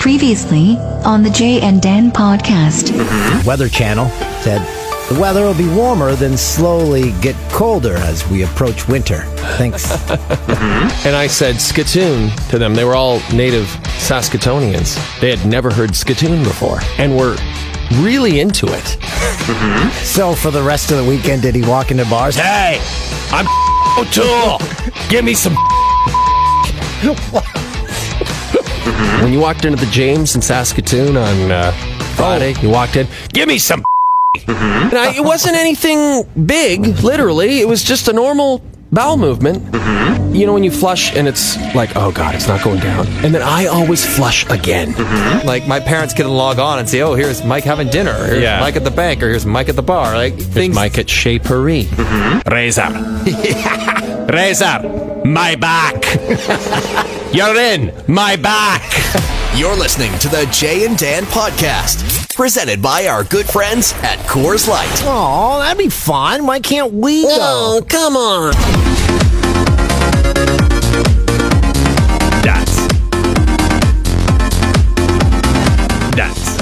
Previously on the Jay and Dan podcast. Mm-hmm. Weather Channel said the weather will be warmer, then slowly get colder as we approach winter. Thanks. Mm-hmm. And I said Skatoon to them. They were all native Saskatoonians. They had never heard Skatoon before and were really into it. Mm-hmm. so for the rest of the weekend, did he walk into bars? Hey, I'm O'Toole. Give me some. Mm-hmm. when you walked into the James in Saskatoon on uh, Friday, oh. you walked in. Give me some. Mm-hmm. And I, it wasn't anything big, literally. It was just a normal bowel movement. Mm-hmm. You know, when you flush and it's like, oh god, it's not going down. And then I always flush again. Like my parents can log on and say, "Oh, here's Mike having dinner. Or here's Yeah. Mike at the bank, or here's Mike at the bar." Like There's things. Mike at Chez Paris. Razor. Razor. My back. You're in my back. You're listening to the Jay and Dan podcast, presented by our good friends at Coors Light. Oh, that'd be fun. Why can't we go? Oh, come on. That's. That's.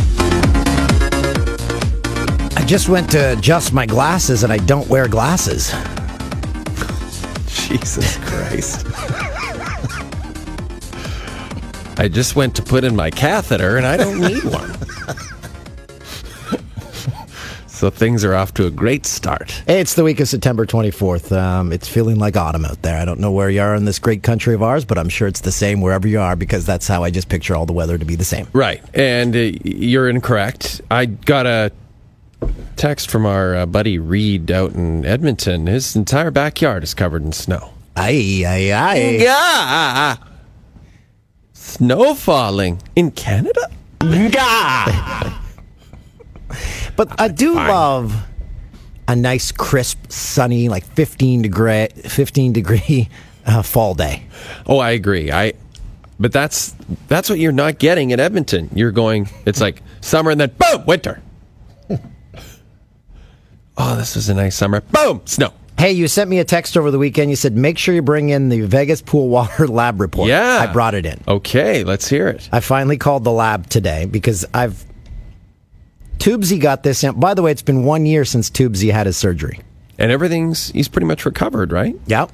I just went to adjust my glasses and I don't wear glasses. Jesus Christ. I just went to put in my catheter and I don't need one. so things are off to a great start. Hey, it's the week of September 24th. Um, it's feeling like autumn out there. I don't know where you are in this great country of ours, but I'm sure it's the same wherever you are because that's how I just picture all the weather to be the same. Right. And uh, you're incorrect. I got a text from our uh, buddy Reed out in Edmonton. His entire backyard is covered in snow. Aye, aye, aye. Yeah. Snow falling in Canada? Yeah. But I do love a nice, crisp, sunny, like 15 degree, 15 degree uh, fall day. Oh, I agree. I but that's that's what you're not getting in Edmonton. You're going it's like summer and then boom, winter. oh, this was a nice summer. Boom, snow. Hey, you sent me a text over the weekend. You said make sure you bring in the Vegas pool water lab report. Yeah. I brought it in. Okay, let's hear it. I finally called the lab today because I've Tubesy got this. in- By the way, it's been one year since Tubesy had his surgery. And everything's he's pretty much recovered, right? Yep.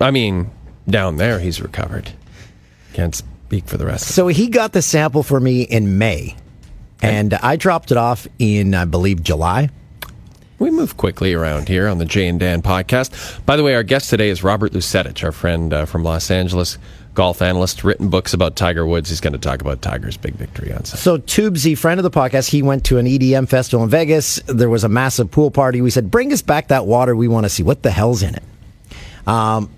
I mean, down there he's recovered. Can't speak for the rest of So he got the sample for me in May, and I dropped it off in, I believe, July. We move quickly around here on the Jay and Dan podcast. By the way, our guest today is Robert Lusetich, our friend uh, from Los Angeles, golf analyst, written books about Tiger Woods. He's going to talk about Tiger's big victory on Sunday. So Tubesy, friend of the podcast, he went to an EDM festival in Vegas. There was a massive pool party. We said, "Bring us back that water. We want to see what the hell's in it." Um,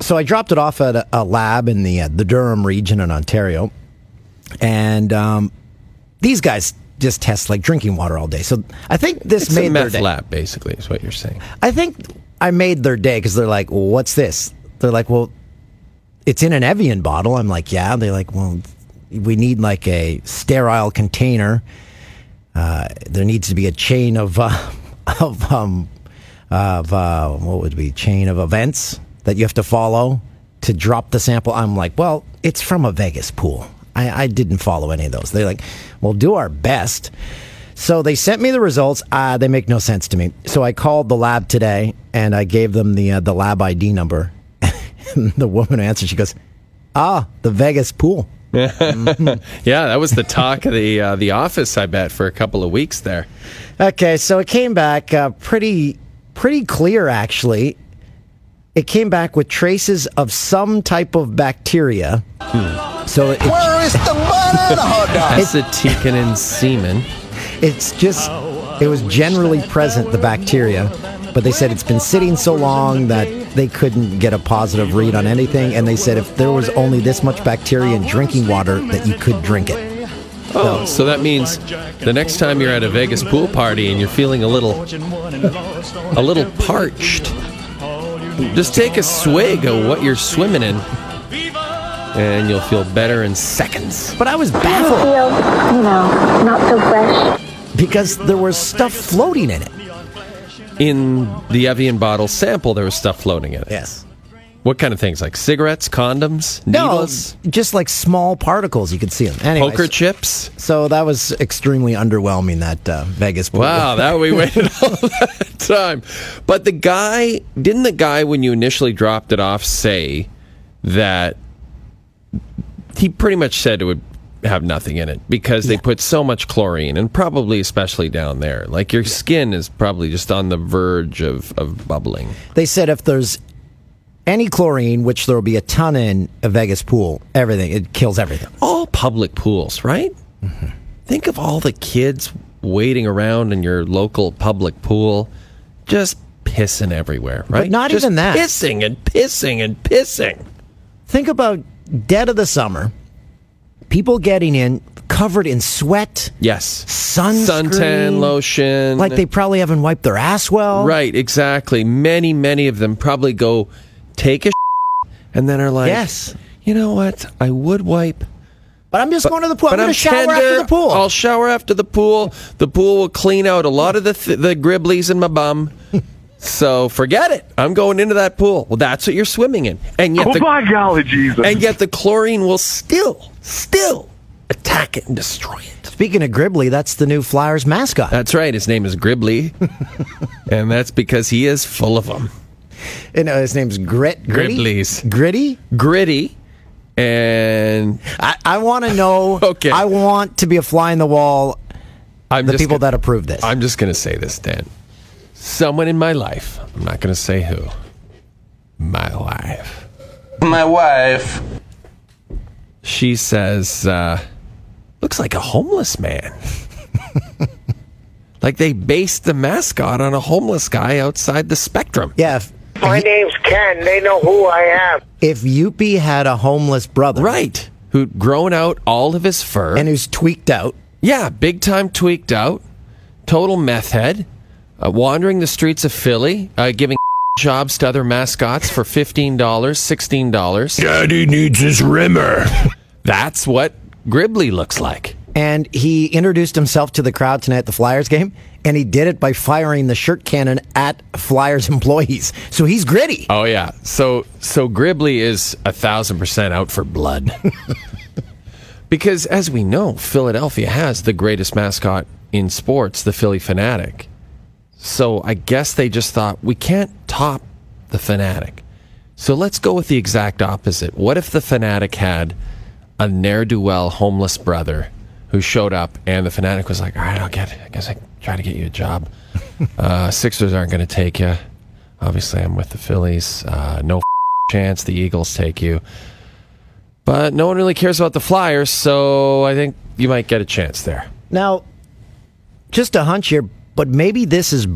so I dropped it off at a, a lab in the uh, the Durham region in Ontario, and um, these guys just test like drinking water all day. So I think this It's made a their meth day. lab, basically, is what you're saying. I think I made their day because they're like, well, "What's this?" They're like, "Well, it's in an Evian bottle." I'm like, "Yeah." They're like, "Well, we need like a sterile container. Uh, there needs to be a chain of uh, of um, of uh, what would be chain of events that you have to follow to drop the sample." I'm like, "Well, it's from a Vegas pool. I, I didn't follow any of those." They're like, "We'll do our best." So they sent me the results. Uh, they make no sense to me. So I called the lab today and I gave them the uh, the lab ID number. and the woman answered, she goes, "Ah, the Vegas pool." Yeah, that was the talk of the uh, the office, I bet, for a couple of weeks there. Okay, so it came back uh, pretty pretty clear actually. It came back with traces of some type of bacteria. So it, Where is the banana hot dog? Acetylcholine semen. it's just it was generally present the bacteria but they said it's been sitting so long that they couldn't get a positive read on anything and they said if there was only this much bacteria in drinking water that you could drink it Oh, so that means the next time you're at a Vegas pool party and you're feeling a little a little parched, just take a swig of what you're swimming in and you'll feel better in seconds. but i was baffled feel, you know, not so fresh. because there was stuff floating in it In the Evian bottle sample there was stuff floating in it. yes What kind of things? Like cigarettes, condoms, needles, No, just like small particles. You could see them. Anyways, poker chips? So that was extremely underwhelming. That uh, Vegas. pool. Wow, that we waited all that time. But the guy didn't the guy when you initially dropped it off say that he pretty much said it would have nothing in it because they put so much chlorine and probably especially down there. Like your skin is probably just on the verge of, of bubbling. They said if there's any chlorine, which there will be a ton in a Vegas pool, everything it kills everything. All public pools, right? Mm-hmm. Think of all the kids waiting around in your local public pool, just pissing everywhere, right? not Just even that. Pissing and pissing and pissing. Think about dead of the summer, people getting in covered in sweat, Yes. sunscreen, Suntan lotion. like they probably haven't wiped their ass well. Right, exactly. Many, many of them probably go take a and then are like, Yes. you know what? I would wipe. But I'm just going to the pool. I'm going to shower tender. after the pool. I'll shower after the pool. The pool will clean out a lot of the th- the gribblies in my bum. so forget it. I'm going into that pool. Well, that's what you're swimming in, and yet Oh the, my golly, Jesus. and yet the chlorine will still, still attack it and destroy it. Speaking of Gribbly, that's the new Flyers mascot. That's right. His name is Gribbly, and that's because he is full of them. You uh, know, his name's Grit. Gritty? Gribblies. Gritty? Gritty, and I, I want to know. Okay. I want to be a fly in the wall. I'm The just people gonna- that approve this. I'm just going to say this, Dan. Someone in my life, I'm not going to say who, my wife, My wife. she says, uh, looks like a homeless man. like they based the mascot on a homeless guy outside the spectrum. yeah. If, My name's Ken. They know who I am. if Youppi had a homeless brother, Right. Who'd grown out all of his fur. and who's tweaked out, yeah, big time tweaked out, total meth head, uh, wandering the streets of Philly, uh, giving jobs to other mascots for $15, $16. Daddy needs his rimmer. That's what Gribbly looks like. and he introduced himself to the crowd tonight at the Flyers game, and he did it by firing the shirt cannon at Flyers employees. So he's gritty. Oh yeah. So so Gribbly is a thousand percent out for blood. because as we know, Philadelphia has the greatest mascot in sports, the Phillie Phanatic. So I guess they just thought we can't top the Phanatic. So let's go with the exact opposite. What if the Phanatic had a ne'er do well homeless brother who showed up and the Phanatic was like, All right, I'll get I guess I try to get you a job. Uh, Sixers aren't going to take you. Obviously, I'm with the Phillies. Uh, no chance the Eagles take you. But no one really cares about the Flyers, so I think you might get a chance there. Now, just a hunch here, but maybe this is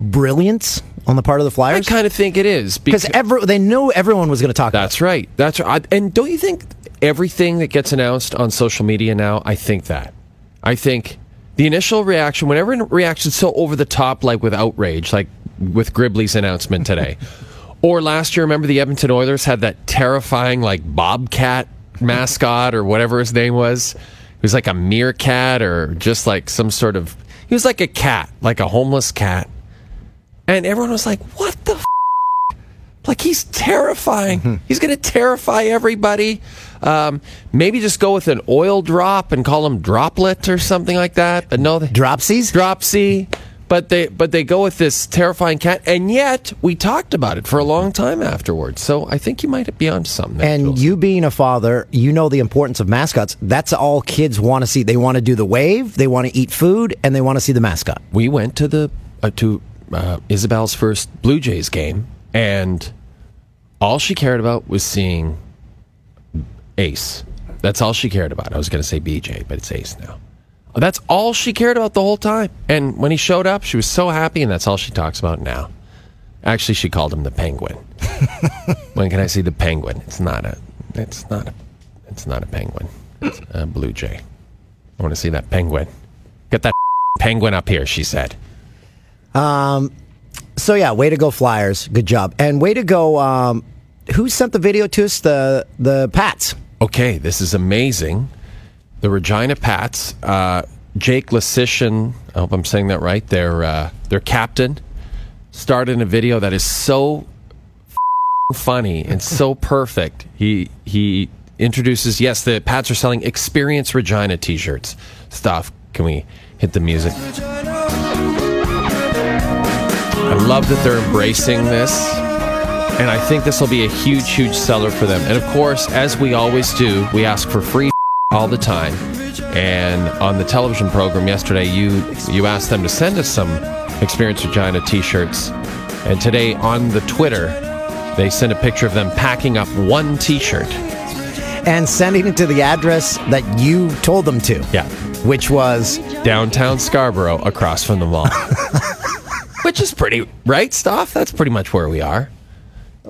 brilliance on the part of the Flyers? I kind of think it is because every, they know everyone was going to talk. about That's right. That's right. And don't you think everything that gets announced on social media now? I think that. I think the initial reaction, whenever a reaction's so over the top, like with outrage, like with Gribbly's announcement today, or last year, remember the Edmonton Oilers had that terrifying like bobcat mascot or whatever his name was. It was like a meerkat or just like some sort of. He was like a cat, like a homeless cat, and everyone was like, "What the." Like he's terrifying. He's going to terrify everybody. Um, maybe just go with an oil drop and call him Droplet or something like that. But no, they, Dropsies? Dropsy. But they but they go with this terrifying cat, and yet we talked about it for a long time afterwards. So I think you might be onto something. there, And Jules. you being a father, you know the importance of mascots. That's all kids want to see. They want to do the wave, they want to eat food, and they want to see the mascot. we went to the uh, to uh, Isabel's first Blue Jays game, and all she cared about was seeing Ace. That's all she cared about. I was going to say BJ, but it's Ace now. That's all she cared about the whole time. And when he showed up, she was so happy, and that's all she talks about now. Actually, she called him the Penguin. when can I see the Penguin? It's not a. It's not a. It's not a penguin. It's a blue jay. I want to see that penguin. Get that penguin up here. She said. Um. So yeah, way to go, Flyers. Good job, and way to go. Um, who sent the video to us? The the Pats. Okay, this is amazing. The Regina Pats, uh, Jake Leschyshyn, I hope I'm saying that right, their, uh, their captain, starred in a video that is so funny and so perfect. He he introduces yes, the Pats are selling Experience Regina T-shirts. Stuff. Can we hit the music? I love that they're embracing this, and I think this will be a huge, huge seller for them. And of course, as we always do, we ask for free all the time. And on the television program yesterday, you you asked them to send us some Experience Regina T-shirts, and today on the Twitter, they sent a picture of them packing up one T-shirt. And sending it to the address that you told them to. Yeah. Which was downtown Scarborough, across from the mall. Which is pretty right, stuff. That's pretty much where we are.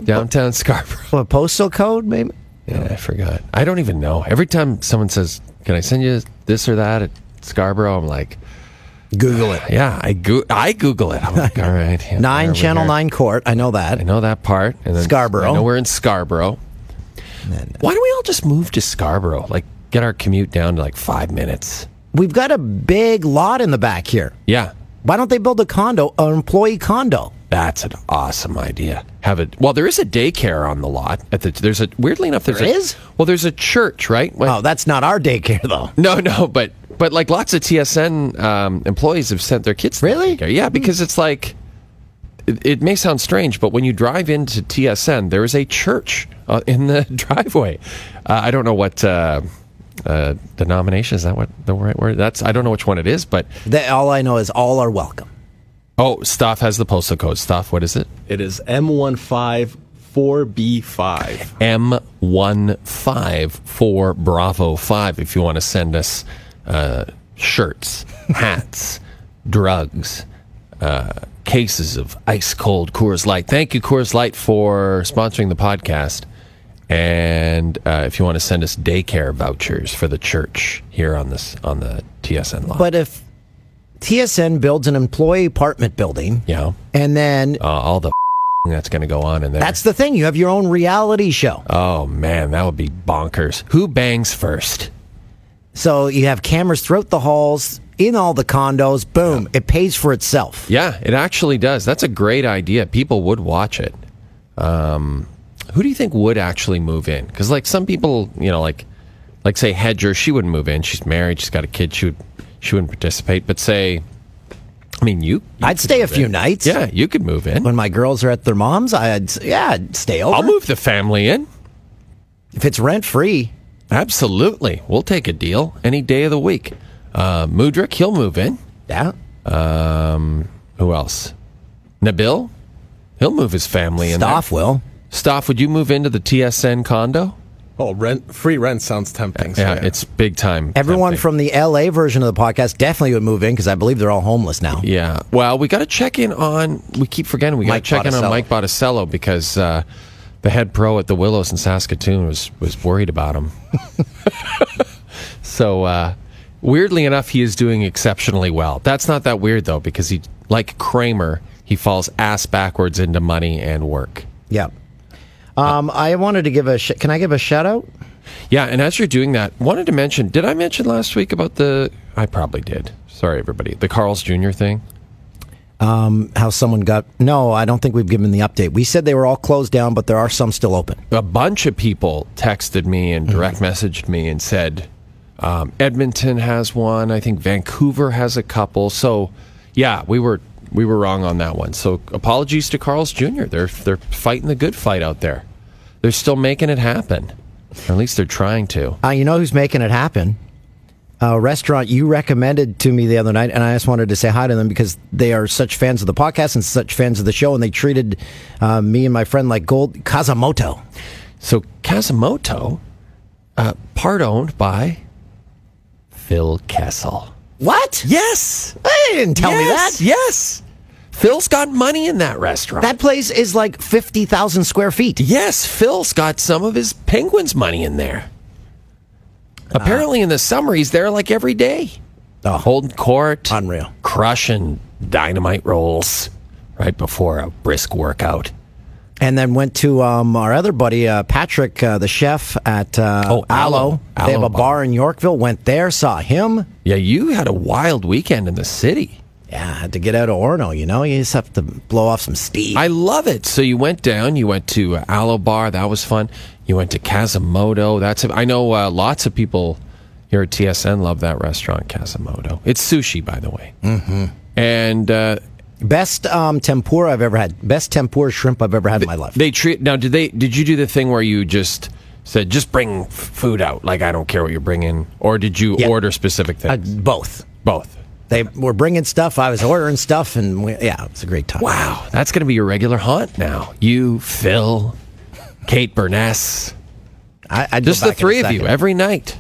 Downtown Scarborough. a postal code, maybe. Yeah, I forgot. I don't even know. Every time someone says, "Can I send you this or that at Scarborough?" I'm like, Google it. "Yeah, I go- I Google it." I'm like, "All right." yeah, Nine Channel are." Nine Court. I know that. I know that part. And then Scarborough. I know we're in Scarborough. Why don't we all just move to Scarborough? Like, get our commute down to like five minutes. We've got a big lot in the back here. Yeah, Why don't they build a condo, an employee condo? That's an awesome idea. Have it. Well, there is a daycare on the lot. At the there's a weirdly enough there's There a, is? Well, there's a church, right? Well, Oh, that's not our daycare though. No, no, but but like lots of TSN um, employees have sent their kids. Really? Yeah, because it's like it, it may sound strange, but when you drive into TSN, there is a church uh, in the driveway. Uh, I don't know what. Uh, uh, denomination is that what the right word? That's I don't know which one it is, but That, all I know is all are welcome. Oh, Stoff has the postal code. Stoff, what is it? It is M154B5. M15 for Bravo 5 if you want to send us uh, shirts, hats, drugs, uh, cases of ice cold Coors Light. Thank you, Coors Light, for sponsoring the podcast. And uh, if you want to send us daycare vouchers for the church here on this on the TSN line. But if TSN builds an employee apartment building, yeah, and then uh, all the that's going to go on in there. that's the thing, you have your own reality show. oh man, that would be bonkers. Who bangs first? So you have cameras throughout the halls, in all the condos. Boom, it pays for itself. Yeah, it actually does. That's a great idea. People would watch it. Um, who do you think would actually move in? Because like some people, you know, like like say Hedger, she wouldn't move in. She's married. She's got a kid. She would she wouldn't participate. But say, I mean, you. you I'd stay a few in. nights. Yeah, you could move in. When my girls are at their mom's, I'd yeah, I'd stay over. I'll move the family in. if it's rent free. Absolutely, we'll take a deal any day of the week. Uh, Mudrik, he'll move in. Yeah. Um, who else? Nabil, he'll move his family in. Stoff will. Stoff, would you move into the TSN condo? Oh, rent free rent sounds tempting. so Yeah, it's big time. Everyone tempting. from the LA version of the podcast definitely would move in because I believe they're all homeless now. Yeah. Well, we got to check in on. We keep forgetting. We got to Mike check in on Mike Botticello because uh, the head pro at the Willows in Saskatoon was was worried about him. so uh, weirdly enough, he is doing exceptionally well. That's not that weird though, because he, like Kramer, he falls ass backwards into money and work. Yeah. Um, I wanted to give a. Sh- can I give a shout out? Yeah, and as you're doing that, wanted to mention. Did I mention last week about the? I probably did. Sorry, everybody. The Carl's Jr. thing. How someone got? No, I don't think we've given the update. We said they were all closed down, but there are some still open. a bunch of people texted me and direct messaged me and said um, Edmonton has one. I think Vancouver has a couple. So yeah, we were we were wrong on that one. So apologies to Carl's Jr. They're they're fighting the good fight out there. They're still making it happen. Or at least they're trying to. Uh, you know who's making it happen? A restaurant you recommended to me the other night, and I just wanted to say hi to them because they are such fans of the podcast and such fans of the show, and they treated uh, me and my friend like gold. Kasa Moto. So Kasa Moto, uh, part owned by Phil Kessel. What? Yes. They didn't tell me that. Yes. Phil's got money in that restaurant. That place is like fifty thousand square feet. Yes, Phil's got some of his Penguins money in there. Apparently, in the summer, he's there like every day, Oh, holding court, Unreal. crushing dynamite rolls right before a brisk workout. and then went to um, our other buddy uh, Patrick, uh, the chef at uh, Oh, Alo. Alo. They have a Bar. bar in Yorkville. Went there, saw him. Yeah, you had a wild weekend in the city. Yeah, I had to get out of Orono. You know, you just have to blow off some steam. I love it. So you went down. You went to uh, Alo Bar. That was fun. You went to Kasa Moto. That's. I know uh, lots of people here at TSN love that restaurant, Kasa Moto. It's sushi, by the way. Mm-hmm. And uh, Best um, tempura I've ever had. Best tempura shrimp I've ever had in my life. they treat now. Did they? Did you do the thing where you just said just bring f- food out? Like I don't care what you're bringing, or did you Yeah. order specific Uh, things? both. Both. They were bringing stuff. I was ordering stuff, and we, yeah, it was a great time. Wow, that's going to be your regular haunt now. You, Phil, Kate Beirness, I, I'd just the back in a three of you every night.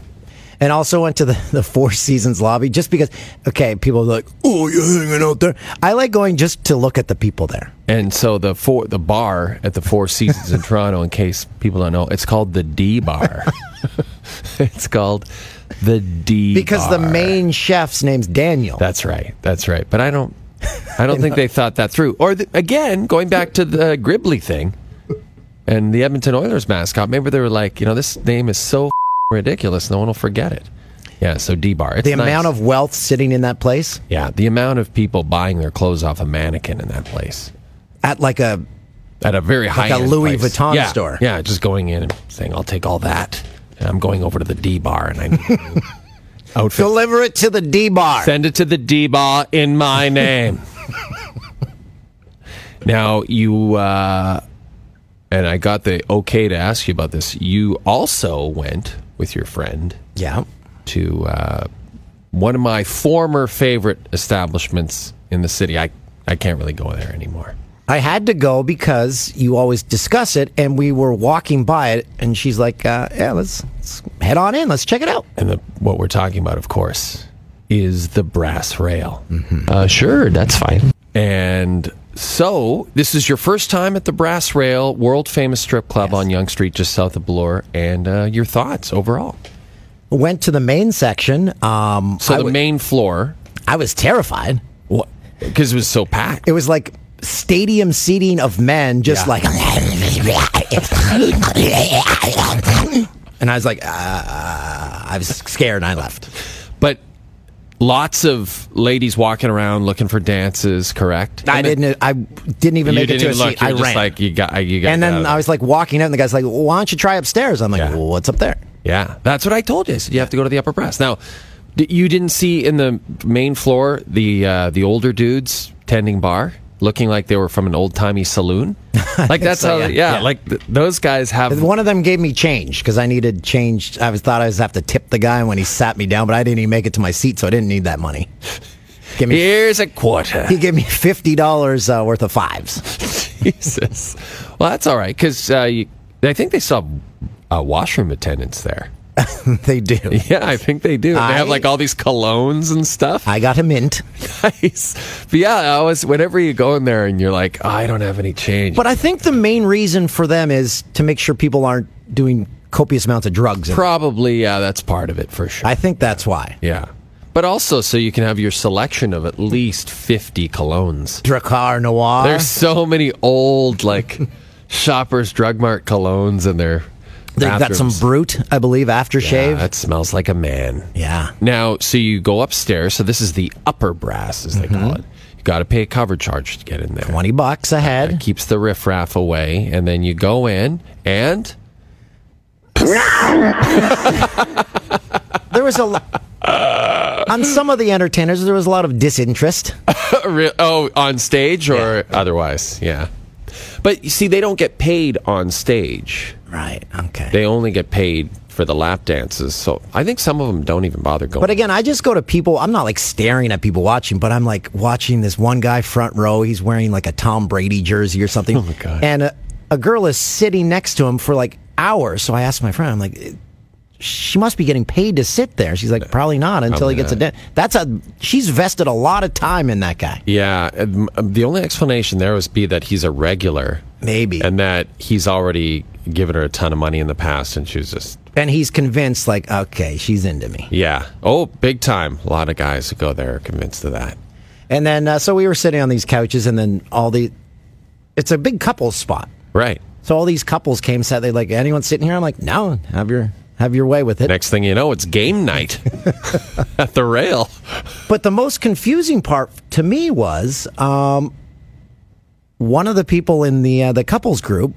and also went to the, the Four Seasons lobby just because. Okay, people are like, "Oh, you're hanging out there." I like going just to look at the people there. And so the four, the bar at the Four Seasons in Toronto, in case people don't know, it's called the D Bar. it's called the D Because the main chef's name's Daniel. That's right. That's right. But I don't. I don't think they thought that through. Or the, again, going back to the Gribbly thing and the Edmonton Oilers mascot. Maybe they were like, you know, this name is so ridiculous, no one will forget it. Yeah. So D Bar. the amount of wealth sitting in that place yeah, the amount of people buying their clothes off a mannequin in that place at like a at a very high a Louis Vuitton yeah, store. Yeah, just going in and saying, "I'll take all that," I'm going over to the D Bar and I need a new outfit. deliver it to the D bar. Send it to the D Bar in my name. now you uh, and I got the okay to ask you about this. You also went with your friend yeah. to uh, one of my former favorite establishments in the city. I I can't really go there anymore. I had to go because you always discuss it, and we were walking by it, and she's like, uh, "Yeah, let's, let's head on in. Let's check it out." And the, what we're talking about, of course, is the brass rail. Uh, sure, that's fine. And so, this is your first time at the Brass Rail, world famous strip club on Yonge Street, just south of Bloor, and uh, your thoughts overall. Went to the main section. Um, So, I the w- main floor, I was terrified. what? Because it was so packed. It was like stadium seating of men, just Yeah. like. and I was like, uh, I was scared, and I left. But lots of ladies walking around looking for dances, correct? I And then- didn't. I didn't even make didn't it to a seat. I just ran. like, you got, you got and then I was like walking out, and the guy's like, well, "Why don't you try upstairs?" I'm like, Yeah. well, "What's up there?" Yeah, that's what I told you. I said you have to go to the upper brass. Now, you didn't see in the main floor the uh, the older dudes tending bar, looking like they were from an old timey saloon. Like that's so, how, yeah. yeah, Yeah. like th- those guys have. One of them gave me change because I needed change. I was thought I was have to tip the guy when he sat me down, but I didn't even make it to my seat, so I didn't need that money. Give me. Here's a quarter. He gave me fifty dollars uh, worth of fives. Jesus. Well, that's all right because uh, I think they saw uh, washroom attendants there. they do. Yeah, I think they do. They have like all these colognes and stuff. I got a mint, nice. But yeah, I was whenever you go in there and you're like, oh, I don't have any change. but I think the main reason for them is to make sure people aren't doing copious amounts of drugs. in- Probably, yeah, that's part of it for sure. I think that's why. Yeah. But also so you can have your selection of at least 50 colognes. Drakkar Noir. There's so many old, like, Shoppers Drug Mart colognes in They've got some Brut, I believe, aftershave. That smells like a man. Yeah. Now, so you go upstairs. So this is the upper brass, as they call mm-hmm. it. You got to pay a cover charge to get in there. 20 bucks a head. Keeps the riffraff away. And then you go in and There was a lo- on some of the entertainers. There was a lot of disinterest. Oh, on stage or otherwise, yeah. But you see, they don't get paid on stage. Right. Okay. They only get paid for the lap dances. So I think some of them don't even bother going. But again, I just go to people. I'm not like staring at people watching, but I'm like watching this one guy front row. He's wearing like a Tom Brady jersey or something. Oh, my God. And a, a girl is sitting next to him for like hours. So I asked my friend, I'm like, she must be getting paid to sit there. She's like, probably not until Probably he gets a not. dent. That's a she's vested a lot of time in that guy. yeah, um, the only explanation there was be that he's a regular, Maybe. and that he's already given her a ton of money in the past, and she's just And he's convinced, like, okay, she's into me. yeah, oh, big time. A lot of guys who go there are convinced of that. And then, uh, so we were sitting on these couches, and then all the, it's a big couples spot. Right. So all these couples came, sat. They like, anyone sitting here? I'm like, no, have your have your way with it. Next thing you know, it's game night at the rail. But the most confusing part to me was um, one of the people in the uh, the couples group.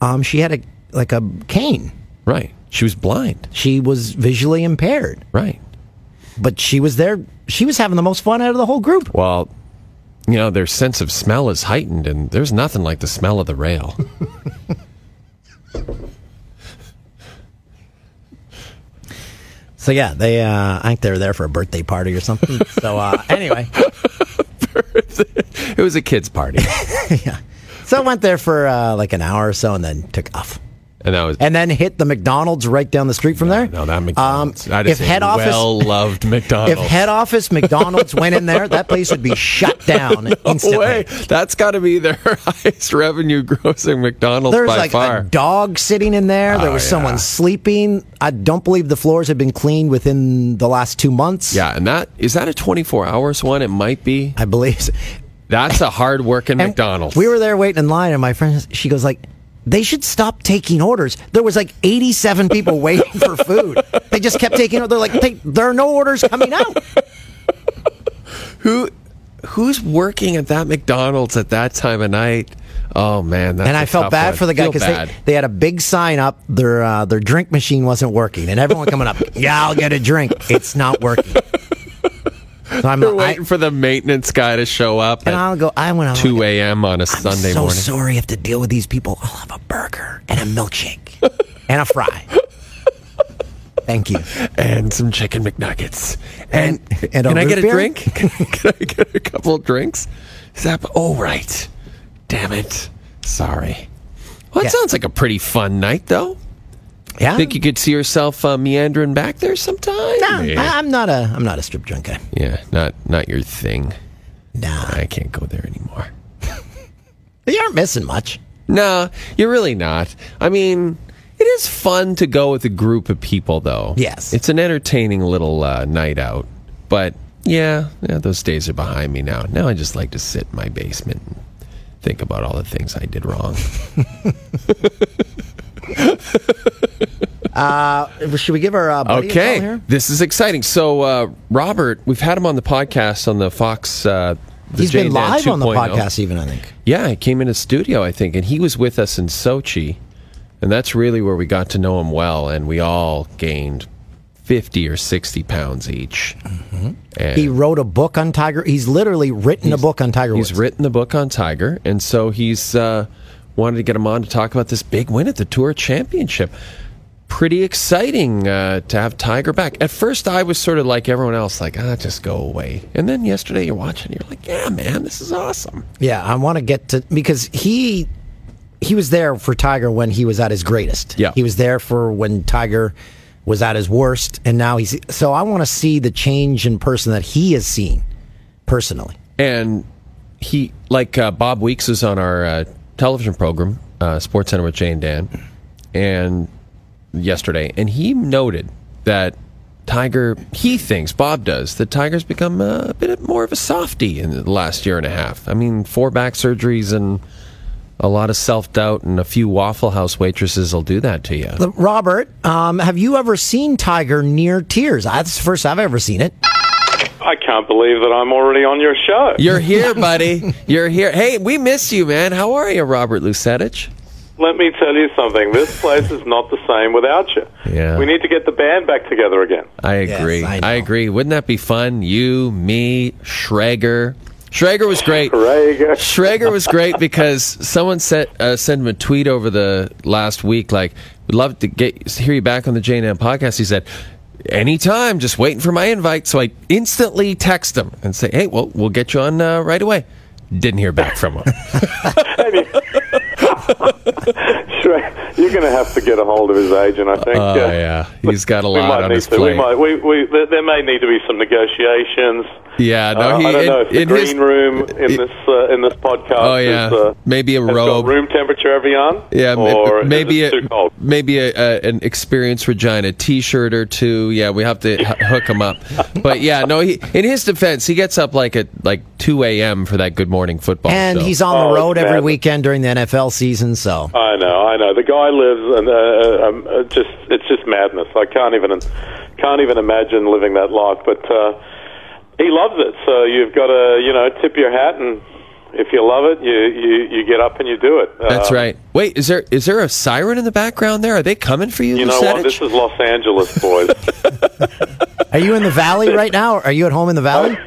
Um, she had a like a cane. Right. She was blind. She was visually impaired. Right. But she was there. She was having the most fun out of the whole group. Well, you know, their sense of smell is heightened, and there's nothing like the smell of the rail. So yeah, they uh, I think they were there for a birthday party or something. so uh, anyway, it was a kids' party. yeah. So I went there for uh, like an hour or so, and then took off. And that was and then hit the McDonald's right down the street from there. no, that McDonald's. Um, if head office, well-loved McDonald's. if head office McDonald's went in there, that place would be shut down no instantly. way. That's got to be their highest revenue grossing McDonald's There's by like far. a dog sitting in there. There Oh, was yeah. someone sleeping. I don't believe the floors had been cleaned within the last two months. yeah, and that is that a 24 hours one? It might be. I believe. so. That's a hard working McDonald's. We were there waiting in line, and my friend, she goes like, "They should stop taking orders." There was like 87 people waiting for food. They just kept taking. They're like, they, "There are no orders coming out." Who who's working at that McDonald's at that time of night? Oh man, that's and I felt bad one. for the guy because they, they had a big sign up. Their uh, their drink machine wasn't working, and everyone coming up, "Yeah, I'll get a drink." It's not working. So I'm They're like, I- waiting for the maintenance guy to show up and at I'll go. I went 2 a.m. on a I'm Sunday so morning. sorry I have to deal with these people. I'll have a burger and a milkshake and a fry. Thank you. and some chicken McNuggets. And, And- and can I get a drink? Can, can I get a couple of drinks? Is that? Oh, right. Damn it. Sorry. Well, that Yeah. sounds like a pretty fun night, though. Yeah. Think you could see yourself uh, meandering back there sometime? No, yeah. I, I'm not a. I'm not a strip joint guy. yeah, not not your thing. Nah, I can't go there anymore. you aren't missing much. No, you're really not. I mean, it is fun to go with a group of people, though. Yes. It's an entertaining little uh, night out. But yeah, yeah, those days are behind me now. Now I just like to sit in my basement and think about all the things I did wrong. Uh, should we give our uh, buddy a call okay, this is exciting. So, uh, Robert, we've had him on the podcast on the Fox. Uh, the He's Jay been live on the 2.0. podcast, even I think. Yeah, he came in the studio, I think, and he was with us in Sochi, and that's really where we got to know him well, and we all gained fifty or sixty pounds each. And He wrote a book on Tiger. He's literally written a book on Tiger Woods. he's written a book on Tiger, and so he's uh, wanted to get him on to talk about this big win at the Tour Championship. Pretty exciting uh, to have Tiger back. At first, I was sort of like everyone else, like, ah, just go away. And then yesterday, you're watching, you're like, yeah, man, this is awesome. Yeah, I want to get to because he he was there for Tiger when he was at his greatest. Yeah. he was there for when Tiger was at his worst, and now he's. So I want to see the change in person that he has seen personally. and he like uh, Bob Weeks is on our uh, television program, uh, Sports Center with Jay and Dan, and yesterday, and he noted that Tiger, he thinks Bob does that Tiger's become uh, a bit more of a softie in the last year and a half. I mean, four back surgeries and a lot of self doubt, and a few Waffle House waitresses will do that to you. Robert, um, have you ever seen Tiger near tears? That's the first I've ever seen it. I can't believe that I'm already on your show. You're here, buddy. You're here. Hey, we miss you, man. How are you, Robert Lusetich? Let me tell you something. This place is not the same without you. Yeah. We need to get the band back together again. I Yes, agree. I I, agree. Wouldn't that be fun? You, me, Schrager. Schrager was great. Rager. Schrager was great because someone sent uh, sent him a tweet over the last week, like, "We'd love to get hear you back on the J and M podcast." He said, "Anytime, just waiting for my invite." So I instantly text him and say, "Hey, well, we'll get you on uh, right away." Didn't hear back from him. Sure. You're going to have to get a hold of his agent, I think. Oh Uh, yeah, he's got a lot on his to. plate. We might. We, we, there, there may need to be some negotiations. Yeah, no, Uh, he I don't in- know if the in green his- room in this uh, in this podcast. Oh, yeah. is, uh, Maybe a robe. room temperature, Evian. Yeah, m- or is maybe it a, too cold. maybe a, a, an experienced Regina T-shirt or two. Yeah, we have to h- hook him up. But yeah, no. He, in his defense, he gets up like at like two a.m. for that Good Morning Football. And show. he's on Oh, the road every weekend during the NFL season. So I know, I know. The guy guy lives, and uh, um, uh, just it's just madness. I can't even can't even imagine living that life. But uh, he loves it, so you've got to you know tip your hat, and if you love it, you you, you get up and you do it. That's Um, right. Wait, is there is there a siren in the background there? Are they coming for you? You know Lusetich? what? This is Los Angeles, boys. Are you in the valley right now? Are you at home in the valley?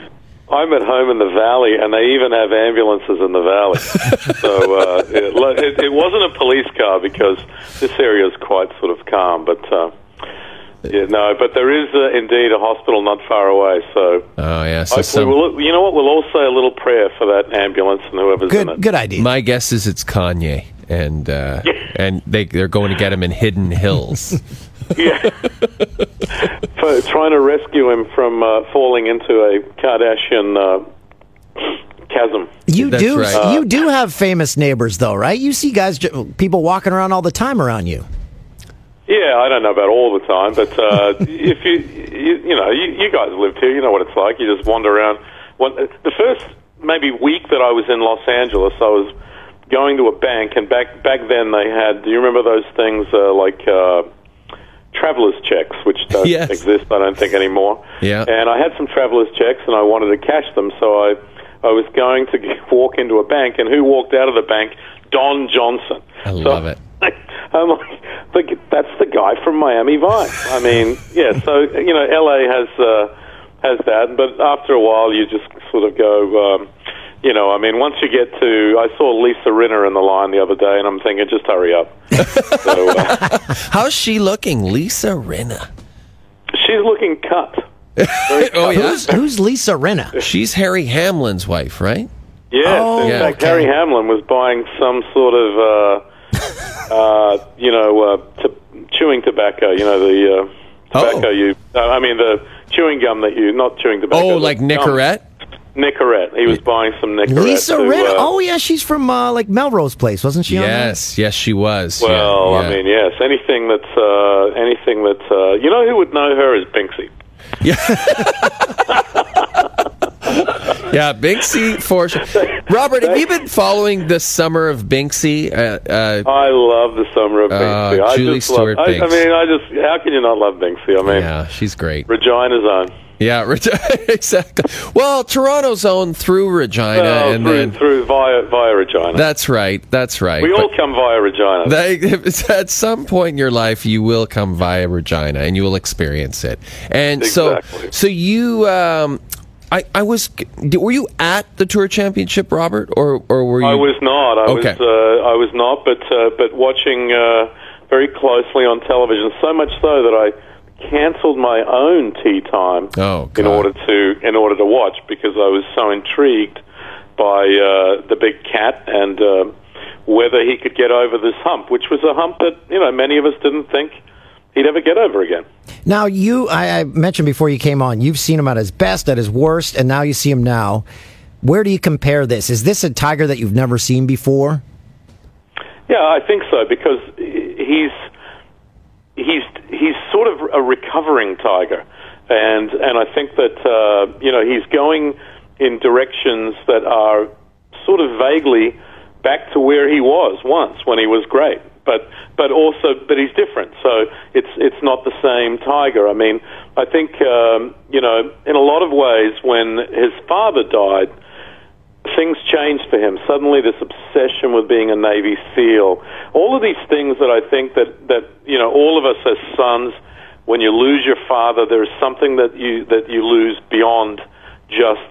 I'm at home in the valley, and they even have ambulances in the valley. so uh, it, it, it wasn't a police car because this area is quite sort of calm. But uh, yeah, no, but there is uh, indeed a hospital not far away. So Oh yeah. So hopefully some, we'll, you know what? We'll all say a little prayer for that ambulance and whoever's in it. Good, good idea. my guess is it's Kanye, and uh, and they they're going to get him in Hidden Hills. Yeah. For trying to rescue him from uh, falling into a Kardashian uh, chasm. You That's do, right. you do have famous neighbors, though, right? You see guys, ju- people walking around all the time around you. Yeah, I don't know about all the time, but uh, if you, you, you know, you, you guys lived here, you know what it's like. You just wander around. One, the first maybe week that I was in Los Angeles, I was going to a bank, and back back then they had. Do you remember those things uh, like uh, travelers checks, which don't Yes. exist, I don't think anymore. Yeah. And I had some travelers checks, and I wanted to cash them, so I I was going to walk into a bank, and who walked out of the bank? Don Johnson. I So- love it. I'm like, that's the guy from Miami Vice. I mean, yeah. So you know, LA has uh, has that, but after a while, you just sort of go. Um, you know, I mean, once you get to, I saw Lisa Rinna in the line the other day, and I'm thinking, just hurry up. so uh, How's she looking, Lisa Rinna? she's looking cut. Very Oh cut. yeah, Who's, who's Lisa Rinna? she's Harry Hamlin's wife, right? Yes, Oh, in Yeah. fact, okay. Harry Hamlin was buying some sort of, uh, uh, you know, uh, t- chewing tobacco. You know, the uh, tobacco Oh. you. Uh, I mean, the chewing gum that you, not chewing tobacco. Oh, the like gum. Nicorette. Nicorette. He was buying some Nicorette. Lisa to, Rinna. uh, oh yeah, she's from uh, like Melrose Place, wasn't she? on? Yes, yes, she was. Well, yeah. I mean, yes. Anything that's uh, anything that uh, you know who would know her is Binksy. Yeah, yeah, Binksy for sure. Robert, have you been following the summer of Binksy? Uh, uh, I love the summer of Uh, Binksy. I Julie just love, Stewart I, I mean, I just how can you not love Binksy? I mean, yeah, she's great. Regina's own. Yeah, exactly. Well, Toronto's own through Regina, Well, and through, then through via via Regina. that's right. That's right. we But- all come via Regina. That, at some point in your life, you will come via Regina, and you will experience it. And Exactly. so, so you, um, I, I was, were you at the Tour Championship, Robert, or or were you? I was not. I Okay. was. Uh, I was not. But uh, but watching uh, very closely on television. So much so that I cancelled my own tee time Oh, in order to in order to watch because I was so intrigued by uh, the big cat and uh, whether he could get over this hump, which was a hump that you know many of us didn't think he'd ever get over again. Now you, I, I mentioned before you came on, you've seen him at his best, at his worst, and now you see him now. Where do you compare this? Is this a tiger that you've never seen before? Yeah, I think so because he's he's he's sort of a recovering tiger, and and I think that uh, you know he's going in directions that are sort of vaguely back to where he was once when he was great, but but also but he's different. So it's it's not the same tiger. I mean, I think um, you know in a lot of ways when his father died things changed for him. Suddenly, this obsession with being a Navy SEAL, all of these things that I think that that you know, all of us as sons, when you lose your father, there's something that you that you lose beyond just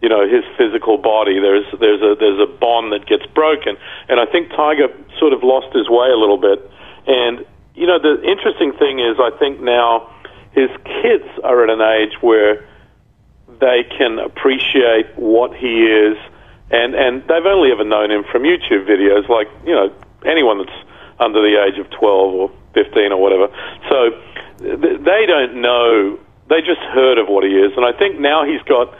you know his physical body. There's there's a there's a bond that gets broken, and I think Tiger sort of lost his way a little bit. And you know, the interesting thing is, I think now his kids are at an age where they can appreciate what he is, and and they've only ever known him from YouTube videos, like you know anyone that's under the age of twelve or fifteen or whatever. So th- they don't know; they just heard of what he is, and I think now he's got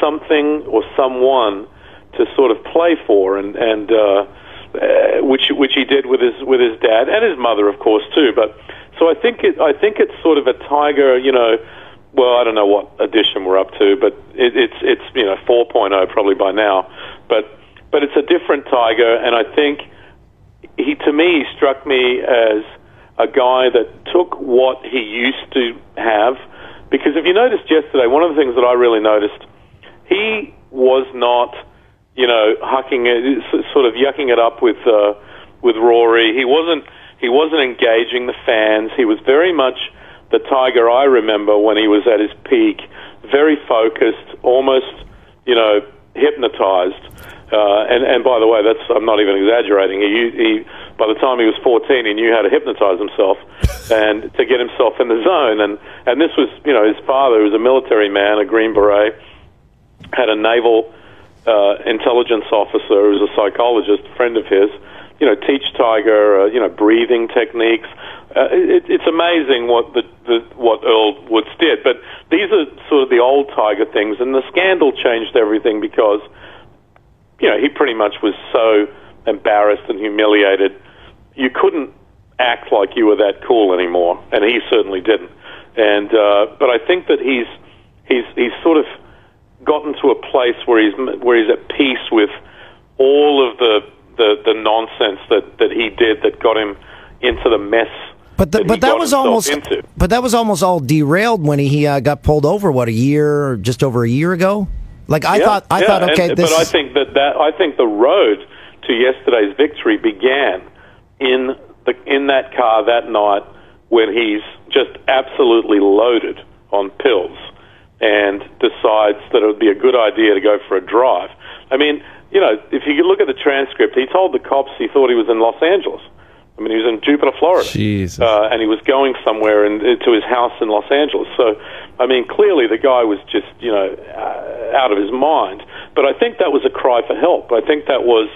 something or someone to sort of play for, and and uh, uh, which which he did with his with his dad and his mother, of course, too. But so I think it I think it's sort of a tiger, you know well, I don't know what edition we're up to, but it, it's it's you know 4.0 probably by now. But but it's a different tiger, and I think he to me struck me as a guy that took what he used to have. Because if you noticed yesterday, one of the things that I really noticed, he was not, you know, hucking it, sort of yucking it up with uh, with Rory. He wasn't he wasn't engaging the fans. He was very much the Tiger I remember when he was at his peak, very focused, almost, you know, hypnotized. Uh, and, and by the way, that's I'm not even exaggerating. He, he by the time he was 14, he knew how to hypnotize himself and to get himself in the zone. And and this was, you know, his father was a military man, a Green Beret, had a naval uh, intelligence officer who was a psychologist, a friend of his. You know, teach Tiger, uh, you know, breathing techniques. Uh, it, it's amazing what the, the what Earl Woods did. But these are sort of the old Tiger things, and the scandal changed everything because you know, he pretty much was so embarrassed and humiliated. You couldn't act like you were that cool anymore, and he certainly didn't. And uh, but I think that he's he's he's sort of gotten to a place where he's where he's at peace with all of the the, the nonsense that, that he did that got him into the mess. But the, that but that was almost into. but that was almost all derailed when he uh, got pulled over. What a year, just over a year ago. Like I Yeah, thought, I yeah, thought, okay, and, this. but I think that, that I think the road to yesterday's victory began in the in that car that night when he's just absolutely loaded on pills and decides that it would be a good idea to go for a drive. I mean, you know, if you look at the transcript, he told the cops he thought he was in Los Angeles. I mean, he was in Jupiter, Florida, uh, and he was going somewhere in, to his house in Los Angeles. So, I mean, clearly the guy was just, you know, uh, out of his mind. But I think that was a cry for help. I think that was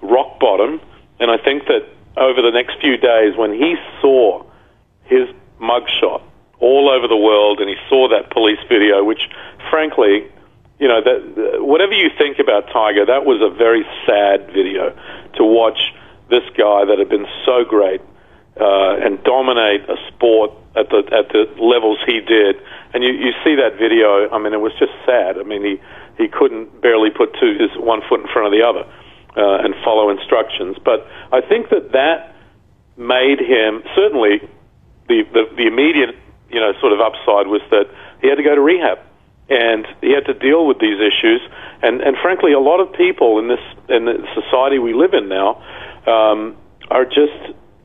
rock bottom, and I think that over the next few days, when he saw his mugshot all over the world, and he saw that police video, which, frankly, you know, that whatever you think about Tiger, that was a very sad video to watch this guy that had been so great uh, and dominate a sport at the at the levels he did. And you, you see that video. I mean, it was just sad. I mean, he he couldn't barely put two his one foot in front of the other uh, and follow instructions. But I think that that made him certainly the, the the immediate you know sort of upside was that he had to go to rehab and he had to deal with these issues. And and frankly, a lot of people in this in the society we live in now um, are just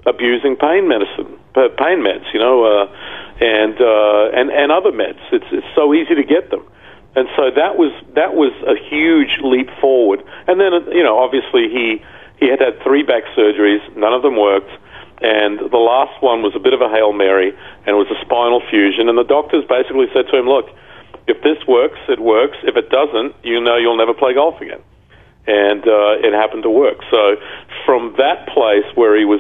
abusing pain medicine, pain meds, you know, uh, and uh, and and other meds. It's it's so easy to get them. And so that was that was a huge leap forward. And then you know, obviously he he had had three back surgeries, none of them worked. And the last one was a bit of a hail mary, and it was a spinal fusion. And the doctors basically said to him, "Look, if this works, it works. If it doesn't, you know you'll never play golf again." And uh, it happened to work. So from that place where he was,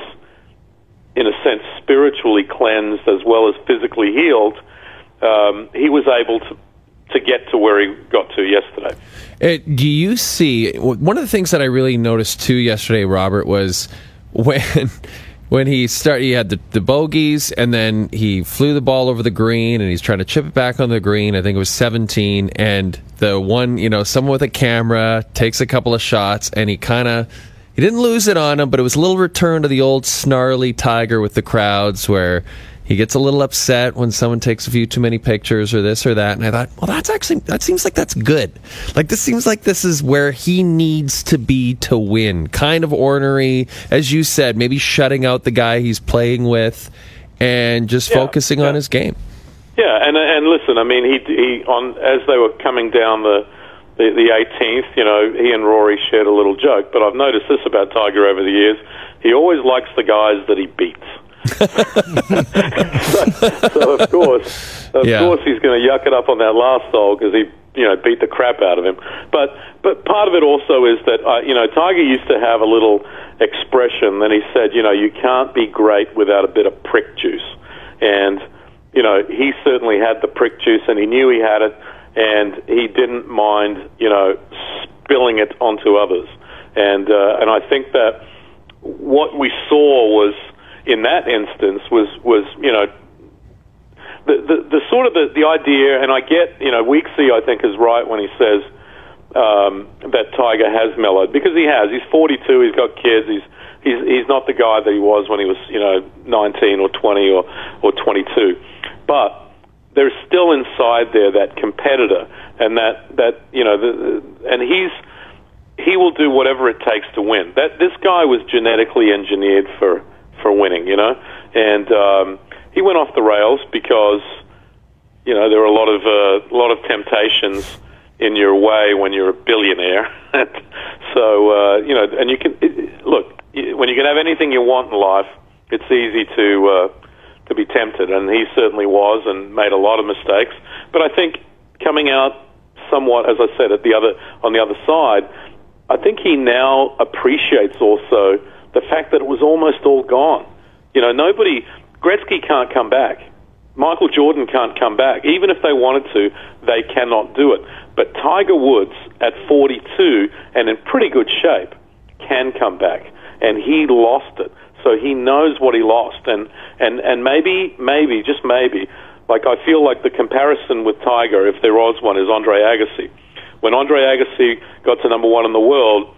in a sense, spiritually cleansed as well as physically healed, um, he was able to to get to where he got to yesterday. Uh, do you see one of the things that I really noticed too yesterday, Robert, was when when he started, he had the, the bogeys, and then he flew the ball over the green, and he's trying to chip it back on the green. I think it was 17, and the one, you know, someone with a camera takes a couple of shots, and he kind of he didn't lose it on him, but it was a little return to the old snarly tiger with the crowds where he gets a little upset when someone takes a few too many pictures or this or that. And I thought, well, that's actually, that seems like that's good. Like, this seems like this is where he needs to be to win. Kind of ornery, as you said, maybe shutting out the guy he's playing with and just Yeah, focusing on his game. Yeah, and and listen, I mean, he he on as they were coming down the the, the 18th, you know, he and Rory shared a little joke. But I've noticed this about Tiger over the years: he always likes the guys that he beats. So, so of course, of Yeah. course, he's going to yuck it up on that last hole because he, you know, beat the crap out of him. But but part of it also is that uh, you know Tiger used to have a little expression. Then he said, you know, you can't be great without a bit of prick juice, and you know he certainly had the prick juice, and he knew he had it, and he didn't mind, you know, spilling it onto others. And uh, and I think that what we saw was in that instance was was you know the the, the sort of the, the idea, and I get you know Weeksy I think is right when he says um, that Tiger has mellowed because he has. He's 42. He's got kids. He's he's he's not the guy that he was when he was you know 19 or 20 or or 22. But there's still inside there that competitor and that that you know the, and he's he will do whatever it takes to win. That this guy was genetically engineered for for winning, you know, and um, he went off the rails because you know there were a lot of uh, a lot of temptations in your way when you're a billionaire. so uh, you know, and you can it, look when you can have anything you want in life. It's easy to uh, to be tempted, and he certainly was, and made a lot of mistakes. But I think coming out somewhat, as I said, at the other on the other side, I think he now appreciates also the fact that it was almost all gone. You know, nobody Gretzky can't come back. Michael Jordan can't come back. Even if they wanted to, they cannot do it. But Tiger Woods at 42 and in pretty good shape can come back. And he lost it. So he knows what he lost. And, and, and maybe, maybe, just maybe, like I feel like the comparison with Tiger, if there was one, is Andre Agassi. When Andre Agassi got to number one in the world,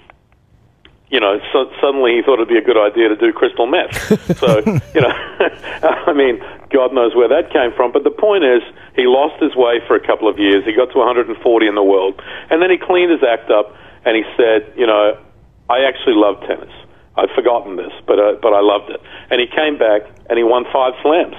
you know, so suddenly he thought it'd be a good idea to do crystal meth. so, you know, I mean, God knows where that came from. But the point is, he lost his way for a couple of years. He got to 140 in the world. And then he cleaned his act up and he said, you know, I actually love tennis. I'd forgotten this, but, uh, but I loved it. And he came back and he won five slams.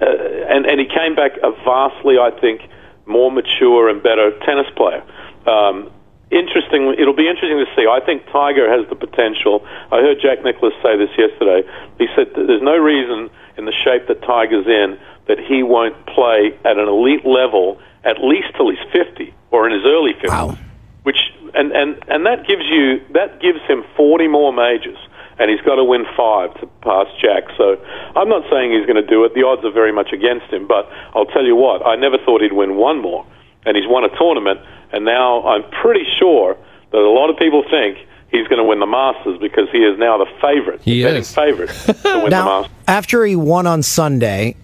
Uh, and, and he came back a vastly, I think, more mature and better tennis player. Um, interesting. It'll be interesting to see. I think Tiger has the potential. I heard Jack Nicklaus say this yesterday. He said there's no reason in the shape that Tiger's in that he won't play at an elite level at least till he's 50 or in his early 50s. Wow. Which and and and that gives you that gives him 40 more majors. And he's got to win five to pass Jack. So I'm not saying he's going to do it. The odds are very much against him. But I'll tell you what, I never thought he'd win one more. And he's won a tournament and now I'm pretty sure that a lot of people think he's going to win the Masters because he is now the favorite, he the is. favorite to win now, the Masters. after he won on Sunday,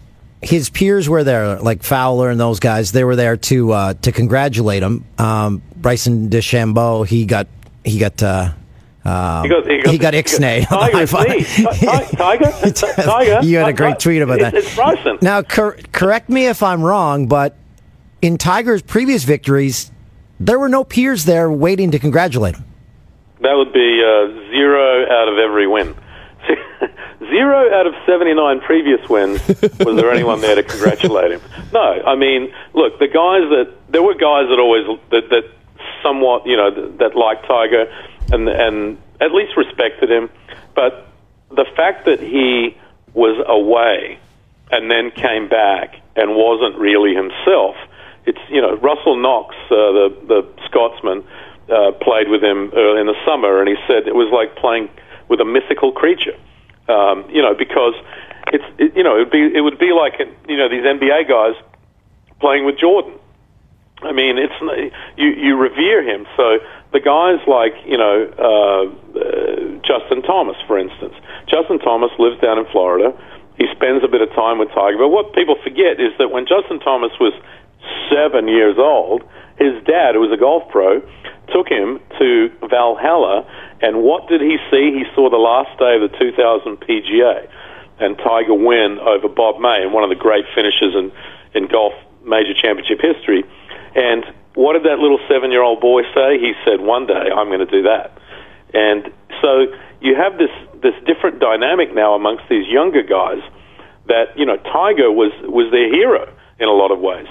his peers were there, like Fowler and those guys. They were there to uh, to congratulate him. Um, Bryson DeChambeau, he got he got. Uh, um, He got, he got, he got the Tiger. Tiger, Tiger. You had a great tweet about that. It's Bryson. Now, cor- correct me if I'm wrong, but in Tiger's previous victories, there were no peers there waiting to congratulate him. That would be uh, zero out of every win. zero out of 79 previous wins. Was there anyone there to congratulate him? No. I mean, look, the guys that there were guys that always that, that somewhat you know that, that liked Tiger and and at least respected him, but the fact that he was away and then came back and wasn't really himself. It's you know Russell Knox, uh, the the Scotsman, uh, played with him early in the summer, and he said it was like playing with a mythical creature. Um, you know because it's it, you know it'd be it would be like you know these NBA guys playing with Jordan. I mean, it's you you revere him. So the guys like you know uh, uh, Justin Thomas, for instance. Justin Thomas lives down in Florida. He spends a bit of time with Tiger. But what people forget is that when Justin Thomas was seven years old, his dad, who was a golf pro, took him to Valhalla. And what did he see? He saw the last day of the 2000 PGA and Tiger win over Bob May in one of the great finishes in, in golf major championship history. And what did that little seven year old boy say? He said, One day I'm going to do that. And so you have this, this different dynamic now amongst these younger guys that, you know, Tiger was, was their hero in a lot of ways.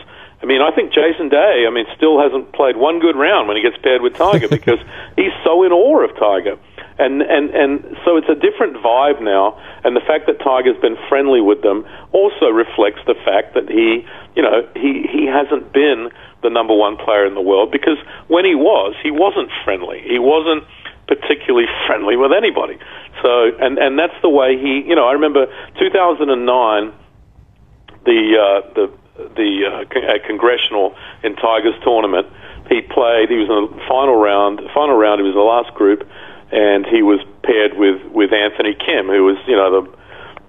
I mean, I think Jason Day, I mean, still hasn't played one good round when he gets paired with Tiger because he's so in awe of Tiger. And, and, and so it's a different vibe now. And the fact that Tiger's been friendly with them also reflects the fact that he, you know, he, he hasn't been the number one player in the world because when he was, he wasn't friendly. He wasn't particularly friendly with anybody. So, and, and that's the way he, you know, I remember 2009, the, uh, the, the uh, con- congressional in Tigers tournament. He played. He was in the final round. Final round. He was in the last group, and he was paired with with Anthony Kim, who was you know the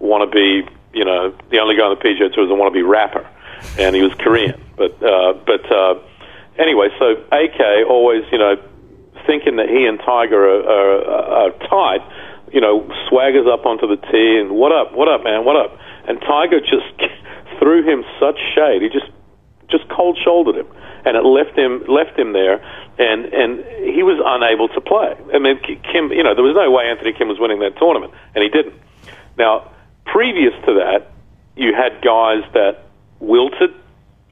wannabe, you know, the only guy on the PGA Tour was a wannabe rapper, and he was Korean. But uh, but uh, anyway, so AK always, you know, thinking that he and Tiger are, are, are tight, you know, swaggers up onto the tee and what up, what up, man, what up? And Tiger just threw him such shade. He just just cold shouldered him, and it left him left him there, and and he was unable to play. I mean, Kim, you know, there was no way Anthony Kim was winning that tournament, and he didn't. Now, previous to that, you had guys that wilted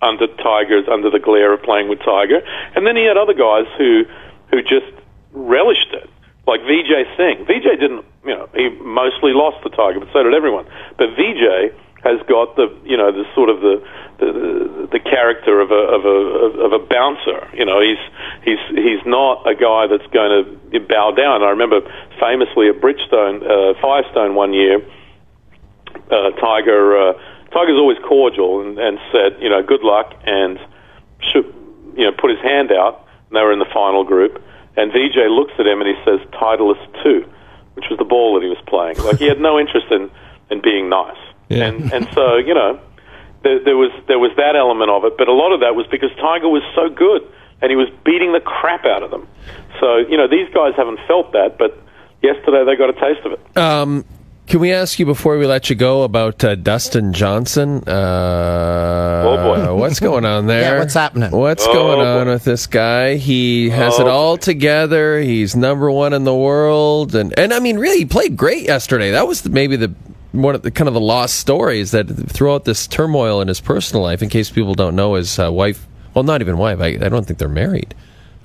under Tigers, under the glare of playing with Tiger, and then he had other guys who who just relished it, like Vijay Singh. Vijay didn't, you know, he mostly lost the Tiger, but so did everyone. But Vijay has got the, you know, the sort of the the, the character of a of a of a bouncer. You know, he's he's he's not a guy that's going to bow down. I remember famously at Bridgestone, uh, Firestone one year, uh, Tiger uh, Tiger's always cordial and, and said, you know, good luck, and should, you know, put his hand out. And they were in the final group, and Vijay looks at him and he says, "Titleist two, which was the ball that he was playing. Like he had no interest in in being nice. Yeah. And and so you know, there, there was there was that element of it, but a lot of that was because Tiger was so good and he was beating the crap out of them. So you know, these guys haven't felt that, but yesterday they got a taste of it. Um, can we ask you before we let you go about uh, Dustin Johnson? Uh, Oh, boy. what's going on there? Yeah, what's happening? What's Oh, going on with this guy? He has it Oh, all together. He's number one in the world, and and I mean, really, he played great yesterday. That was the, maybe the one of the kind of the lost stories that throughout this turmoil in his personal life. In case people don't know, his uh, wife. Well, not even wife. I, I don't think they're married.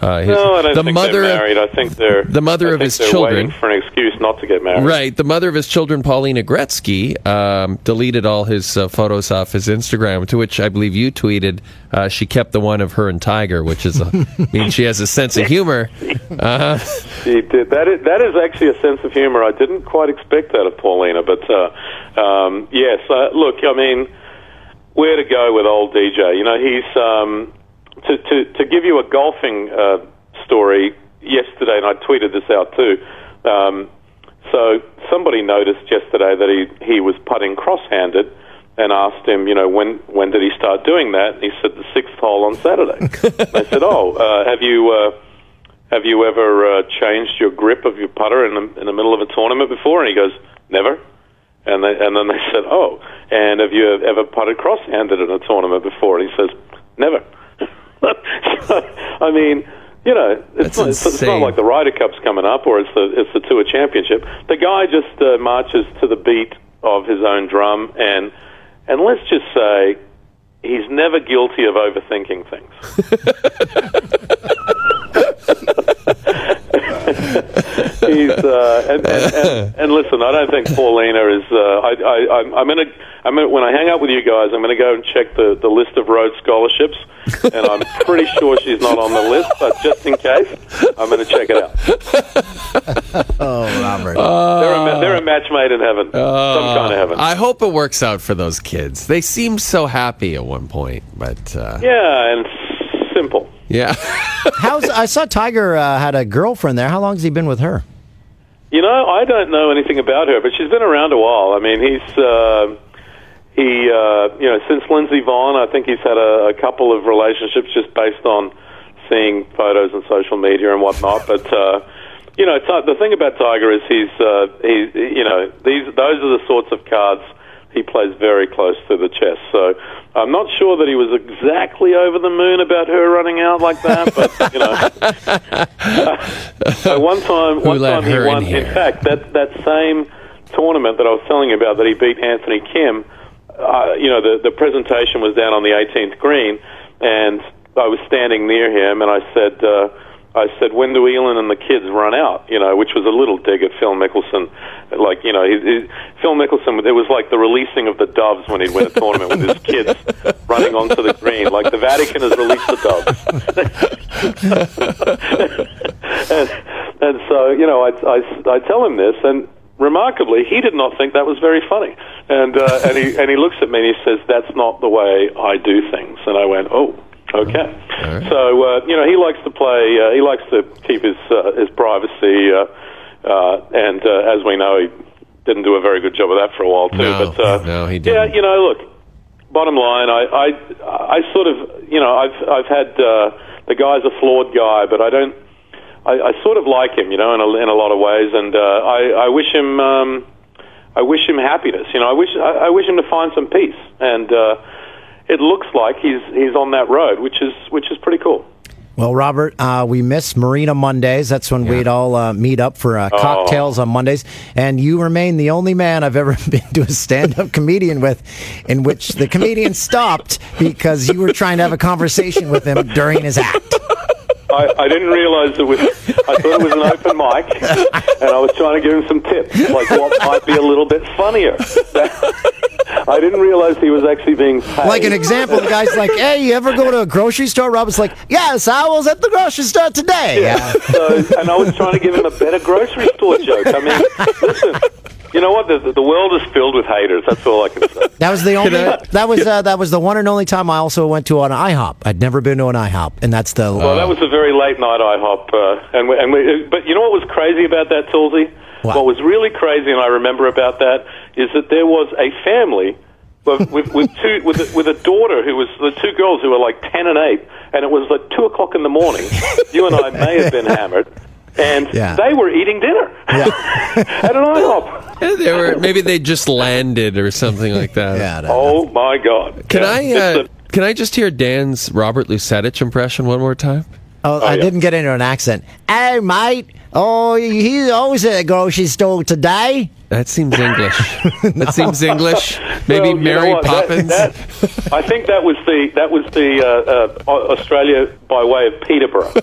Uh, his, No, I don't the think mother they're of- married. I think they're the mother I of think his children. waiting for an excuse not to get married. Right. The mother of his children, Paulina Gretzky, um, deleted all his uh, photos off his Instagram, to which I believe you tweeted uh, she kept the one of her and Tiger, which is a, mean, she has a sense of humor. Uh, She did. That is, that is actually a sense of humor. I didn't quite expect that of Paulina, but uh, um, yes. Uh, look, I mean, where to go with old DJ? You know, he's um, to to to give you a golfing uh, story yesterday, and I tweeted this out too. Um, so somebody noticed yesterday that he he was putting cross-handed. And asked him, you know, when when did he start doing that? And he said the sixth hole on Saturday. I said, oh, uh, have you uh, have you ever uh, changed your grip of your putter in the, in the middle of a tournament before? And he goes, never. And they, and then they said, oh, and have you ever putted cross-handed in a tournament before? And he says, never. So, I mean, you know, it's not, it's, it's not like the Ryder Cup's coming up or it's the it's the Tour Championship. The guy just uh, marches to the beat of his own drum, and and let's just say he's never guilty of overthinking things. he's uh, and, and, and, and listen, I don't think Paulina is. Uh, I, I, I'm, I'm gonna, I'm gonna, when I hang out with you guys, I'm gonna go and check the, the list of Rhodes scholarships, and I'm pretty sure she's not on the list. But just in case, I'm gonna check it out. Oh, Robert. they're, a, they're a match made in heaven, some kind of heaven. I hope it works out for those kids. They seemed so happy at one point, but uh, yeah, and simple. Yeah. How's I saw Tiger uh, had a girlfriend there. How long has he been with her? You know, I don't know anything about her, but she's been around a while. I mean, he's uh, he uh, you know since Lindsey Vonn, I think he's had a, a couple of relationships just based on seeing photos on social media and whatnot. But uh, you know, Ti- the thing about Tiger is he's uh, he's you know these those are the sorts of cards he plays very close to the chest. So I'm not sure that he was exactly over the moon about her running out like that, but you know. Uh, one time, one time he in won. here? In fact, that that same tournament that I was telling you about that he beat Anthony Kim. Uh, you know, the the presentation was down on the 18th green, and I was standing near him, and I said. Uh, I said, when do Elon and the kids run out? You know, which was a little dig at Phil Mickelson. Like, you know, he, he, Phil Mickelson, it was like the releasing of the doves when he'd win a tournament with his kids running onto the green. Like the Vatican has released the doves. and, and so, you know, I, I, I tell him this, and remarkably, he did not think that was very funny. And, uh, and, he, and he looks at me and he says, that's not the way I do things. And I went, oh. Okay, so uh, you know he likes to play. Uh, he likes to keep his uh, his privacy, uh, uh, and uh, as we know, he didn't do a very good job of that for a while too. No, but uh, no, he didn't. you know, look. Bottom line, I, I, I sort of, you know, I've, I've had uh, the guy's a flawed guy, but I don't. I, I sort of like him, you know, in a, in a lot of ways, and uh, I, I wish him. Um, I wish him happiness. You know, I wish I, I wish him to find some peace, and uh, it looks like he's he's on that road, which is which is pretty cool. Well, Robert, uh, we miss Marina Mondays. That's when we'd all uh, meet up for uh, Oh. cocktails on Mondays. And you remain the only man I've ever been to a stand up comedian with in which the comedian stopped because you were trying to have a conversation with him during his act. I, I didn't realize it was. I thought it was an open mic, and I was trying to give him some tips, like what might be a little bit funnier. I didn't realize he was actually being paid. Like an example, the guy's like, hey, you ever go to a grocery store? Robert's like, yes, I was at the grocery store today. Yeah. So, and I was trying to give him a better grocery store joke. I mean, listen, you know what? The, the world is filled with haters. That's all I can say. That was the only. That was uh, that was the one and only time I also went to an IHOP. I'd never been to an IHOP, and that's the. Well, that was a very late night IHOP, uh, and we, and we, but you know what was crazy about that, Tulsi? What? was really crazy, and I remember about that, is that there was a family with, with, with two with a, with a daughter who was the two girls who were like ten and eight, and it was like two o'clock in the morning. you and I may have been hammered. And Yeah. they were eating dinner at an IHOP. They were maybe they just landed or something like that. yeah. Oh my God! Can Yeah. I It's uh, can I just hear Dan's Robert Lusetich impression one more time? Oh, I didn't get into an accent. Hey, mate. Oh, he's always at the grocery store today. That seems English. That seems English. Maybe Well, you know Mary what? That- Poppins. that- I think that was the that was the uh, uh, Australia by way of Peterborough.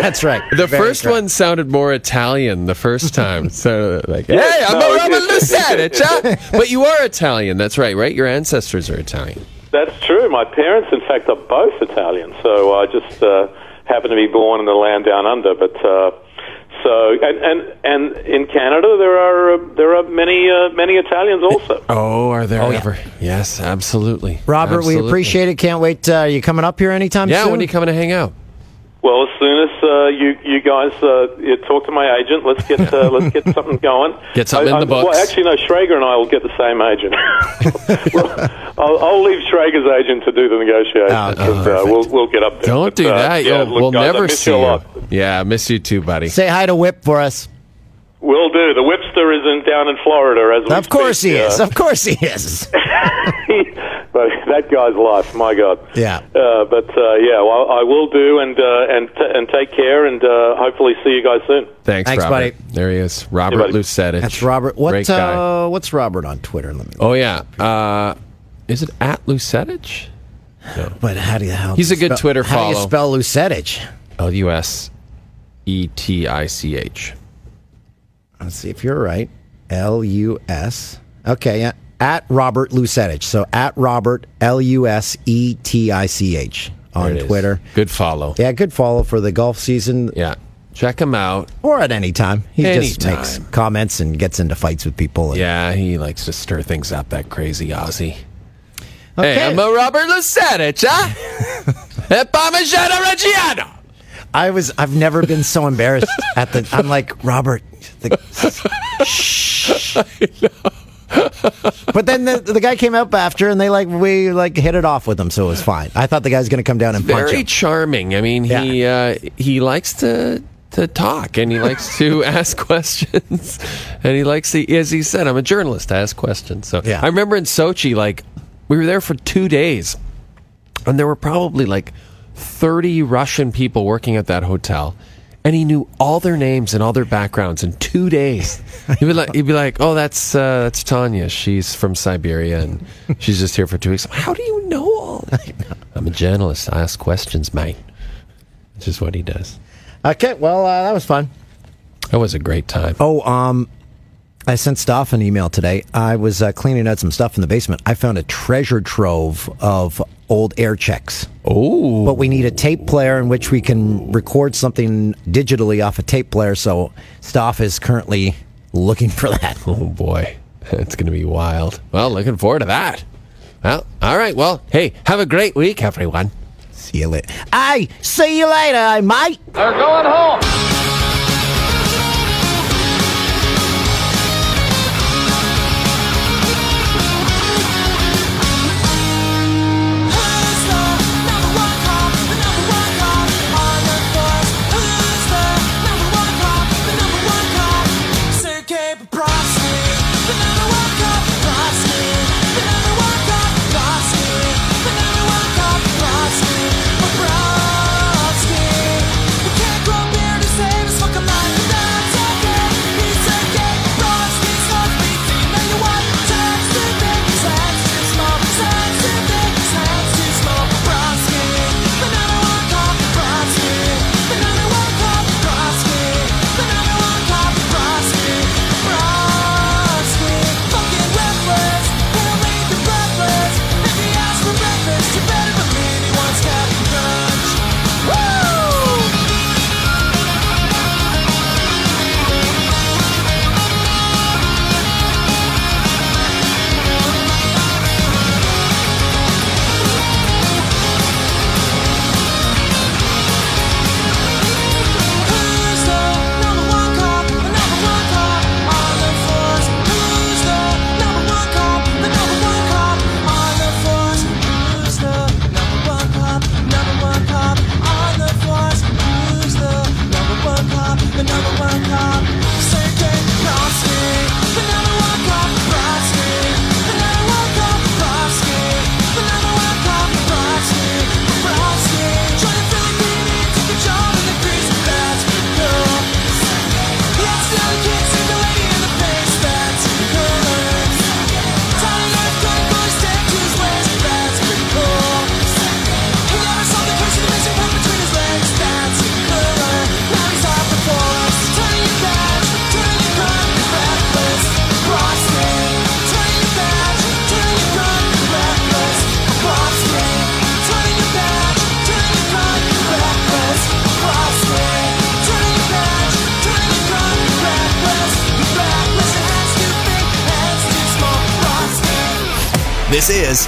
That's right. The first one sounded more Italian the first time. So like, hey, Yeah, I'm no, a Robert it- But you are Italian. That's right, right? Your ancestors are Italian. That's true. My parents, in fact, are both Italian, so I just uh, happen to be born in the land down under. But uh, so and, and and in Canada, there are uh, there are many uh, many Italians also. Oh, are there Oh, yeah. Yes, absolutely. Robert, we appreciate it. Can't wait. Uh, you coming up here anytime Yeah, soon? Yeah, when are you coming to hang out? Well, as soon as uh, you you guys uh, you talk to my agent, let's get uh, let's get something going. Get something I- in the I- Well, actually, no. Schrager and I will get the same agent. Well, I'll, I'll leave Schrager's agent to do the negotiations. Oh, okay, but, uh, we'll we'll get up there. Don't But, do uh, that. yeah, look, we'll guys, I never miss see you a you. lot. Yeah, I miss you too, buddy. Say hi to Whip for us. Will do. The Whipster is in down in Florida as we Of course speak, he is. uh, Of course he is. but that guy's life, my God. Yeah. Uh, but uh, yeah, well, I will do, and uh, and t- and take care, and uh, hopefully see you guys soon. Thanks, Thanks, Robert. buddy. There he is, Robert buddy. Lusetich. That's Robert. What? Great guy. Uh, what's Robert on Twitter? Let me. Oh yeah. Uh, is it at Lusetich? But how do you? How He's do a good spell- Twitter How do you spell Lusetich? L U S E T I C H. Let's see if you're right. L U S. Okay, yeah. At Robert Lusetich. So at Robert L U S E T I C H on. Twitter. Good follow. Yeah, good follow for the golf season. Yeah. Check him out. Or at any time. He just Anytime. makes comments and gets into fights with people. and- Yeah, he likes to stir things up. That crazy Aussie. Okay. Hey, I'm a Robert Lusetich, huh? E Parmigiano Reggiano. I was I've never been so embarrassed at the I'm like, Robert the, shh. But then the, the guy came up after and they like we like hit it off with him, so it was fine. I thought the guy was gonna come down and punch Very him. charming. I mean, he uh, he likes to to talk and he likes to ask questions and he likes to as he said i'm a journalist i ask questions so Yeah. i remember in sochi like we were there for two days and there were probably like 30 russian people working at that hotel and he knew all their names and all their backgrounds in two days. He'd be like he'd be like oh that's uh, that's tanya. She's from siberia and she's just here for two weeks. How do you know all that? I'm a journalist. I ask questions mate. Which is what he does. Okay, well uh, that was fun. that was a great time. Oh, um, I sent Stoff an email today. I was uh, cleaning out some stuff in the basement. I found a treasure trove of old air checks. Oh, But we need a tape player in which we can record something digitally off a tape player. So Stoff is currently looking for that. Oh boy, it's going to be wild. Well, looking forward to that. Well, all right. Well, hey, have a great week, everyone. See you later. Hey, see you later, mate. They're going home.